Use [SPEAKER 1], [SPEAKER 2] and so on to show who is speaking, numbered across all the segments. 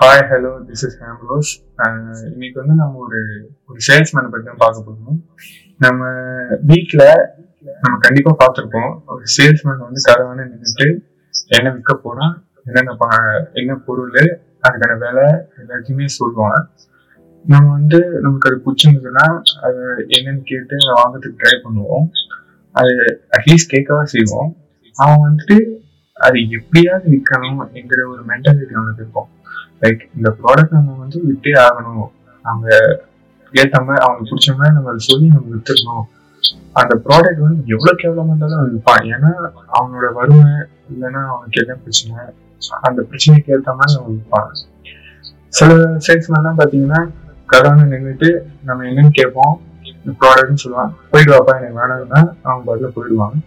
[SPEAKER 1] Hi hello this is Hemrosh இன்னைக்கு வந்து நம்ம ஒரு ஒரு சேல்ஸ்மேனை பற்றி தான் பார்க்க போகிறோம் நம்ம வீட்டில் நம்ம கண்டிப்பாக பார்த்துருப்போம். ஒரு சேல்ஸ்மேன் வந்து கதவான நின்றுட்டு என்ன விற்க போனால் என்னென்ன ப- என்ன பொருள் அதுக்கான விலை எல்லாத்தையுமே சொல்லுவான். நம்ம வந்து நமக்கு அது பிடிச்சிருந்ததுன்னா அது என்னன்னு கேட்டு வாங்கிறதுக்கு வாங்குறதுக்கு ட்ரை பண்ணுவோம். அது அட்லீஸ்ட் கேட்கவா செய்வோம். அவன் வந்துட்டு அது எப்படியாவது விற்கணும் என்கிற ஒரு மென்டாலிட்டி அவனுக்கு இருக்கும். லைக் இந்த ப்ராடக்ட் நம்ம வந்து விட்டே ஆகணும். அவங்க ஏத்த மாதிரி அவங்களுக்கு பிடிச்ச மாதிரி நம்ம அதை சொல்லி நம்ம வித்துடணும். அந்த ப்ராடக்ட் வந்து எவ்வளவு எவ்வளவு இருந்தாலும் அவன் விற்பான் ஏன்னா அவனோட வறுமை இல்லைன்னா அவனுக்கு என்ன பிரச்சனை? அந்த பிரச்சனைக்கு ஏத்த மாதிரி அவன் விற்பான் சில சேல்ஸ்மேன்லாம் பாத்தீங்கன்னா கடன் நின்றுட்டு நம்ம என்னன்னு கேட்போம்? இந்த ப்ராடக்ட்னு சொல்லுவான் போயிட்டு வாப்பா எனக்கு வேணாம்னா அவங்க பதில் போயிடுவாங்க.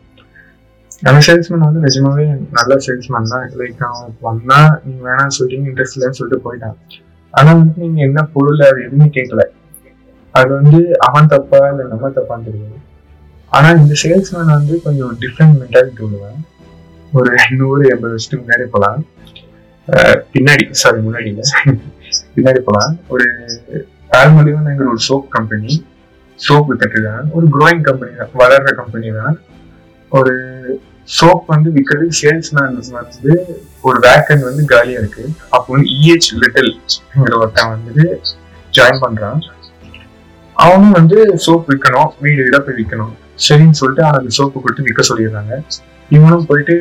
[SPEAKER 1] அந்த சேல்ஸ்மேன் வந்து நிஜமாவே நல்ல சேல்ஸ்மேன் தான். லைக் அவன் வந்தா நீங்க வேணாம்னு சொல்லிட்டு இன்ட்ரெஸ்ட் இல்லைன்னு சொல்லிட்டு போயிட்டான். ஆனா வந்து நீங்க என்ன பொருள் அது எதுவுமே கேட்கல அது வந்து அவன் தப்பா இல்ல நம்ம தப்பான்னு தெரியாது. ஆனா இந்த சேல்ஸ்மேன் வந்து கொஞ்சம் டிஃப்ரெண்ட் மென்டாலிட்டி உள்ளவன் ஒரு நூறு எண்பது வருஷத்துக்கு முன்னாடி போலாம். பின்னாடி சாரி முன்னாடி இல்ல. பின்னாடி போலாம். ஒரு ஆல்மலிவன்ங்கிற ஒரு சோப் கம்பெனி சோப் வித்துட்டு இருக்காங்க. ஒரு க்ரோயிங் கம்பெனி தான். வளர்ற கம்பெனி தான். ஒரு சோப் வந்து விற்கிறது சேல்ஸ்மேன் வந்து ஒரு வேக்கன் வந்து காலியா இருக்கு. அப்போ வந்து இஹெச் லிட்டில்ங்கிற ஒருத்தன் வந்து ஜாயின் பண்றான். அவனும் வந்து சோப் விற்கணும் வீடு வீடா போய் விற்கணும் சரின்னு சொல்லிட்டு அவனுக்கு சோப்பு கொடுத்து விற்க சொல்லிடுறாங்க. இவனும் போயிட்டு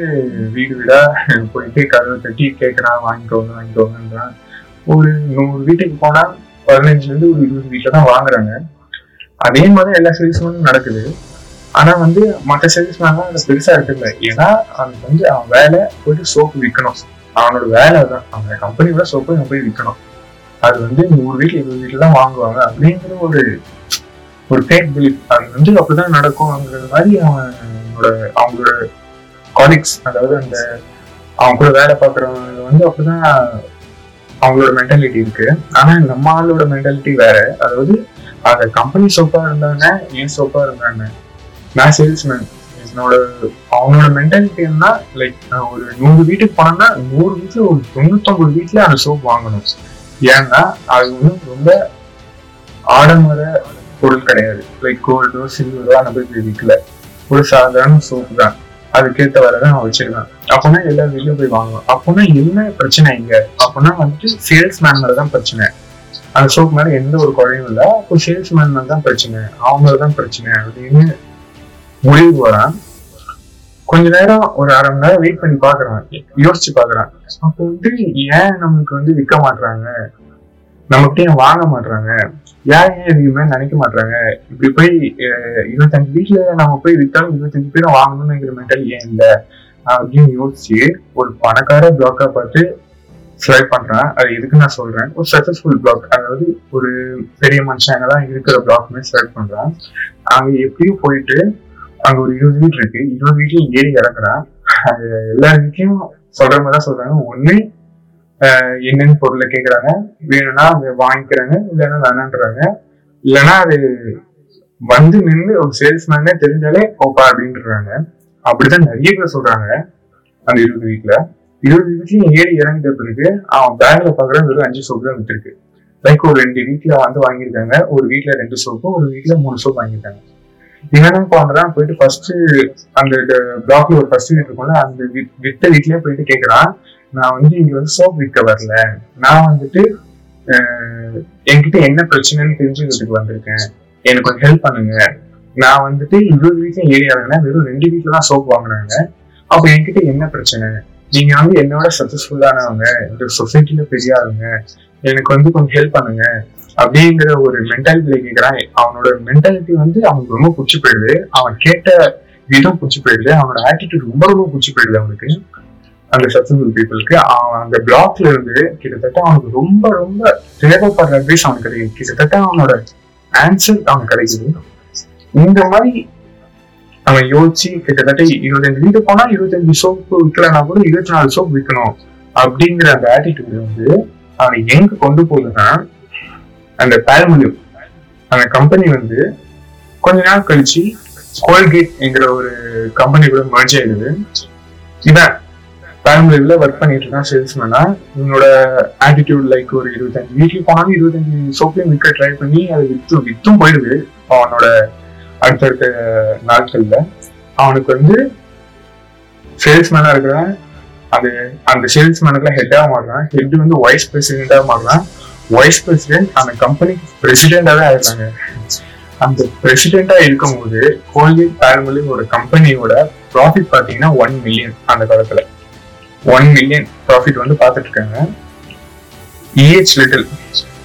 [SPEAKER 1] வீடு வீடா போயிட்டு கதவை தட்டி கேட்கறான் வாங்கிக்கோங்க வாங்கிக்கோங்கன்றான் ஒரு நூறு வீட்டுக்கு போனா பதினஞ்சுல இருந்து ஒரு இருபது வீட்டுல தான் வாங்குறாங்க. அதே மாதிரி எல்லா சேல்ஸ்மேனும் நடக்குது. ஆனா வந்து மற்ற சர்வீஸ் அதை பெருசா இருக்குல்ல ஏன்னா அவனுக்கு வந்து அவன் வேலை போயிட்டு சோப்பு விற்கணும் அவனோட வேலை தான் அவன் கம்பெனியோட சோப்பை அவன் போய் விற்கணும் அது வந்து நூறு வீட்டுல இருபது வீட்டுல தான் வாங்குவாங்க. அப்படிங்கிற ஒரு ஒரு ஃபேக் பிலீஃப் அது வந்து அப்படிதான் நடக்கும்ங்கிற மாதிரி அவனோட அவங்களோட காலிக்ஸ் அதாவது அந்த அவங்க கூட வேலை பார்க்குறவங்க வந்து அப்படிதான் அவங்களோட மென்டாலிட்டி இருக்கு. ஆனா நம்ம ஆளோட மென்டாலிட்டி வேற. அதாவது அந்த கம்பெனி சோப்பா இருந்தாங்க ஏன் சோப்பா இருந்தாங்க நான் சேல்ஸ்மேன் என்னோட அவனோட மென்டாலிட்டி என்ன லைக் நான் ஒரு நூறு வீட்டுக்கு போனேன்னா நூறு வீட்டுல ஒரு தொண்ணூத்தொம்பது வீட்டுல அந்த சோப் வாங்கணும். ஏன்னா அது வந்து ரொம்ப ஆடம்பர பொருள் கிடையாது. லைக் கோல்டோ சில்வரோ அந்த மாதிரி விற்கல ஒரு சாதாரண சோப்பு தான். அதுக்கேற்ற வரை தான் அவன் வச்சிருக்கேன். அப்போனா எல்லா வீட்லயும் போய் வாங்குவோம் அப்போனா என்ன பிரச்சனை இங்க? அப்போனா வந்துட்டு சேல்ஸ் மேன் மேல தான் பிரச்சனை. அந்த சோப் மேல எந்த ஒரு குறையும் இல்லை. அப்போ சேல்ஸ் மேன் மேல தான் பிரச்சனை. அவங்க தான் பிரச்சனை அப்படின்னு முடிவு வரான் கொஞ்ச நேரம் ஒரு அரை மணி நேரம் வெயிட் பண்ணி பாக்குறான் யோசிச்சு பாக்குறான் அப்போ வந்து ஏன் நமக்கு வந்து விற்க மாட்றாங்க? நமக்கு ஏன் வாங்க மாட்றாங்க. ஏன் ஏன் எதுவுமே நினைக்க மாட்றாங்க? இப்படி போய் இருபத்தஞ்சு வீட்டுல நம்ம போய் விற்றாலும் இருபத்தஞ்சு பேரும் வாங்கணும்னுங்கிற மென்டல் ஏன் இல்லை? அப்படின்னு யோசிச்சு ஒரு பணக்கார பிளாக்கா பார்த்து செலக்ட் பண்றேன். அது எதுக்கு நான் சொல்றேன். ஒரு சக்சஸ்ஃபுல் பிளாக் அதாவது ஒரு பெரிய மனுஷங்க தான் இருக்கிற பிளாக்குமே செலக்ட் பண்றேன். அங்க எப்படியும் போயிட்டு அங்க ஒரு இருபது வீடு இருக்கு. இருபது வீட்லயும் ஏறி இறங்குறான் அது எல்லா வீட்லயும் சொல்ற மாதிரி தான் சொல்றாங்க. ஒண்ணு ஆஹ் பொருளை கேக்குறாங்க. வேணும்னா அவங்க வாங்கிக்கிறாங்க இல்லைன்னா வேணான்றாங்க. இல்லைன்னா அது வந்து நின்று ஒரு சேல்ஸ்மேனே தெரிஞ்சாலே போப்பா அப்படின்றாங்க. அப்படிதான் நிறைய பேர் சொல்றாங்க அந்த இருபது வீட்ல. இருபது வீட்லயும் ஏறி இறங்கிட்ட பிறகு அவன் பேக்ல பாக்குற வெறும் அஞ்சு சோப்பு தான் வித்துருக்கு. லைக் ஒரு ரெண்டு வீட்ல வந்து வாங்கியிருக்காங்க. ஒரு வீட்ல ரெண்டு சோப்பு ஒரு வீட்ல மூணு சோப்பு வாங்கியிருக்காங்க. இவனும் என்ன போயிட்டு ஃபர்ஸ்ட் அந்த பிளாக்ல ஒரு ஃபர்ஸ்ட் வீட் இருக்கும்ல அந்த விட்ட வித்த வீட்லயே போயிட்டு கேக்குறான் நான் வந்து இங்க வந்து சோப் விற்க வரல. நான் வந்துட்டு என்கிட்ட என்ன பிரச்சனைன்னு தெரிஞ்சுக்கிறதுக்கு வந்திருக்கேன். எனக்கு கொஞ்சம் ஹெல்ப் பண்ணுங்க. நான் வந்துட்டு இருபது வீட்லயும் ஏறி இறங்கினேன் வெறும் ரெண்டு வீட்ல தான் சோப் வாங்குறாங்க. அப்ப என்கிட்ட என்ன பிரச்சனை? நீங்க வந்து என்னோட சக்சஸ்ஃபுல்லானவங்க இந்த சொசைட்டில பெரிய ஆளுங்க எனக்கு வந்து கொஞ்சம் ஹெல்ப் பண்ணுங்க. அப்படிங்கிற ஒரு மென்டாலிட்டியில கேட்கிறான் அவனோட மென்டாலிட்டி வந்து அவனுக்கு ரொம்ப பிடிச்சி போயிடுது. அவன் கேட்ட விதம் பிடிச்சி போயிடுது. அவனோட ஆட்டிடியூட் ரொம்ப ரொம்ப பிடிச்சி போயிடுது அவனுக்கு. அந்த சக்சஸ்ஃபுல் பீப்புளுக்கு. அவன் அந்த பிளாக்ல இருந்து கிட்டத்தட்ட அவனுக்கு ரொம்ப ரொம்ப தேவைப்படுற அட்வைஸ் அவனுக்கு கிடைக்குது. கிட்டத்தட்ட அவனோட ஆன்சர் அவனுக்கு கிடைக்குது. இந்த மாதிரி அவன் யோசிச்சு கிட்டத்தட்ட இருபத்தஞ்சு வீட்டு போனா இருபத்தஞ்சு சோப்பு விற்கலன்னா கூட இருபத்தி நாலு சோப்பு விற்கணும் அப்படிங்கிற அந்த ஆட்டிடியூட் வந்து அவனை எங்க கொண்டு போகுதுன்னா அந்த பேல்மலிவ் அந்த கம்பெனி வந்து கொஞ்ச நாள் கழிச்சு கோல்கேட் என்கிற ஒரு கம்பெனி கூட மர்ஜ் ஆயிடுது. இவன் ஃபேமிலியில ஒர்க் பண்ணிட்டு இருக்கான் சேல்ஸ்மேனா இவனோட ஆட்டிடியூட் லைக் ஒரு இருபத்தஞ்சு வீட்டுக்கு போனாலும் இருபத்தஞ்சு சோப்லையும் விற்க ட்ரை பண்ணி அது வித்து வித்தும் போயிடுது. அவனோட அடுத்தடுத்த நாட்கள்ல. அவனுக்கு வந்து சேல்ஸ்மேனா இருக்கிறான். அது அந்த சேல்ஸ்மேனுக்குலாம் ஹெட்டாக மாறுறான். ஹெட் வந்து வைஸ் பிரசிடென்டா மாறுறான். வைஸ் பிரசிடென்ட் அந்த கம்பெனிக்கு பிரசிடென்டா தான் இருக்காங்க அந்த பிரசிடென்டா இருக்கும்போது கோல்கேட் பேரமலி ஒரு கம்பெனியோட ப்ராஃபிட் பாத்தீங்கன்னா ஒன் மில்லியன் அந்த காலத்துல. ஒன் மில்லியன் ப்ராஃபிட் வந்து பார்த்துட்டு இருக்காங்க இஹெச் லிட்டில்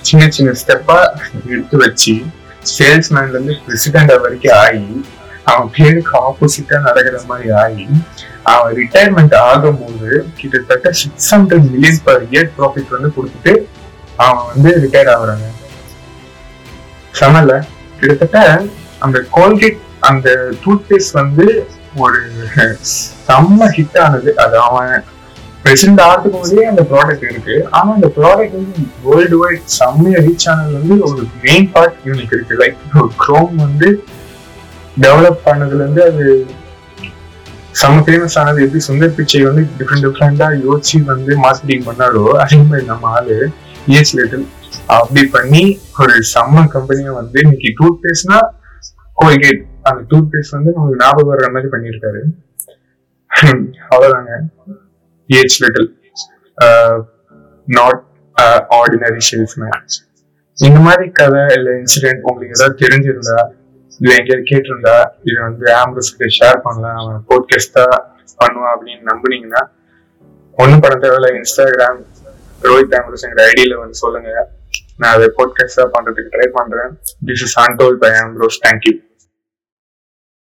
[SPEAKER 1] சின்ன சின்ன ஸ்டெப்பா எடுத்து வச்சு சேல்ஸ்மேன்ல இருந்து பிரசிடென்ட் வரைக்கும் ஆகி அவன் பேருக்கு ஆப்போசிட்டா நடக்கிற மாதிரி ஆகி அவன் ரிட்டையர்மெண்ட் ஆகும்போது கிட்டத்தட்ட six hundred million per year profit வந்து கொடுத்துட்டு அவன் வந்து ரிட்டையர் ஆகுறாங்க. சமல கிட்டத்தட்ட அந்த கோல்கேட் அந்த டூத் பேஸ்ட் வந்து ஒரு செம்ம ஹிட் ஆனது. அது அவன் பிரசிடண்ட் ஆகிறதுக்கு முன்னாடியே அந்த ப்ராடக்ட் இருக்கு. ஆனா அந்த ப்ராடக்ட் வந்து வேர்ல்டு வைட் செம்மையா ரீச் ஆனது வந்து ஒரு மெயின் பார்ட் யூனிக் இருக்கு. லைக் க்ரோம் வந்து டெவலப் பண்ணதுல இருந்து அது செம்ம ஃபேமஸ் ஆனது. எப்படி சுந்தர் பிச்சை வந்து டிஃப்ரெண்ட் டிஃப்ரெண்டா யோசிச்சு வந்து மார்க்கெட்டிங் பண்ணாரோ அதே மாதிரி நம்ம ஆளு இஎஸ் லிட்டில் அப்படி பண்ணி ஒரு செம்ம கம்பெனியை வந்து இன்னைக்கு டூத் பேஸ்ட்னா கோல்கேட் அந்த டூத் பேஸ்ட் வந்து நமக்கு ஞாபகம் வர்ற மாதிரி பண்ணியிருக்காரு. அவ்வளவுதாங்க. Age little not ordinary salesman இந்த மாதிரி கதை இல்ல இன்சிடென்ட் உங்களுக்கு ஏதாவது தெரிஞ்சிருந்தா இல்ல எங்கேயாவது கேட்டிருந்தா இது வந்து ஆம்புலன்ஸ்க்கு ஷேர் பண்ணலாம் அவன் போட்காஸ்டா பண்ணுவான் அப்படின்னு நம்புனீங்கன்னா ஒன்றும் பண்ண தேவையில்ல. இன்ஸ்டாகிராம் ரோஹித் ஆம்புலன்ஸ்ங்கிற ஐடியில வந்து சொல்லுங்க. நான் அதை போட்காஸ்டா பண்றதுக்கு ட்ரை பண்றேன். This is அன்டோல் by Ambrose thank you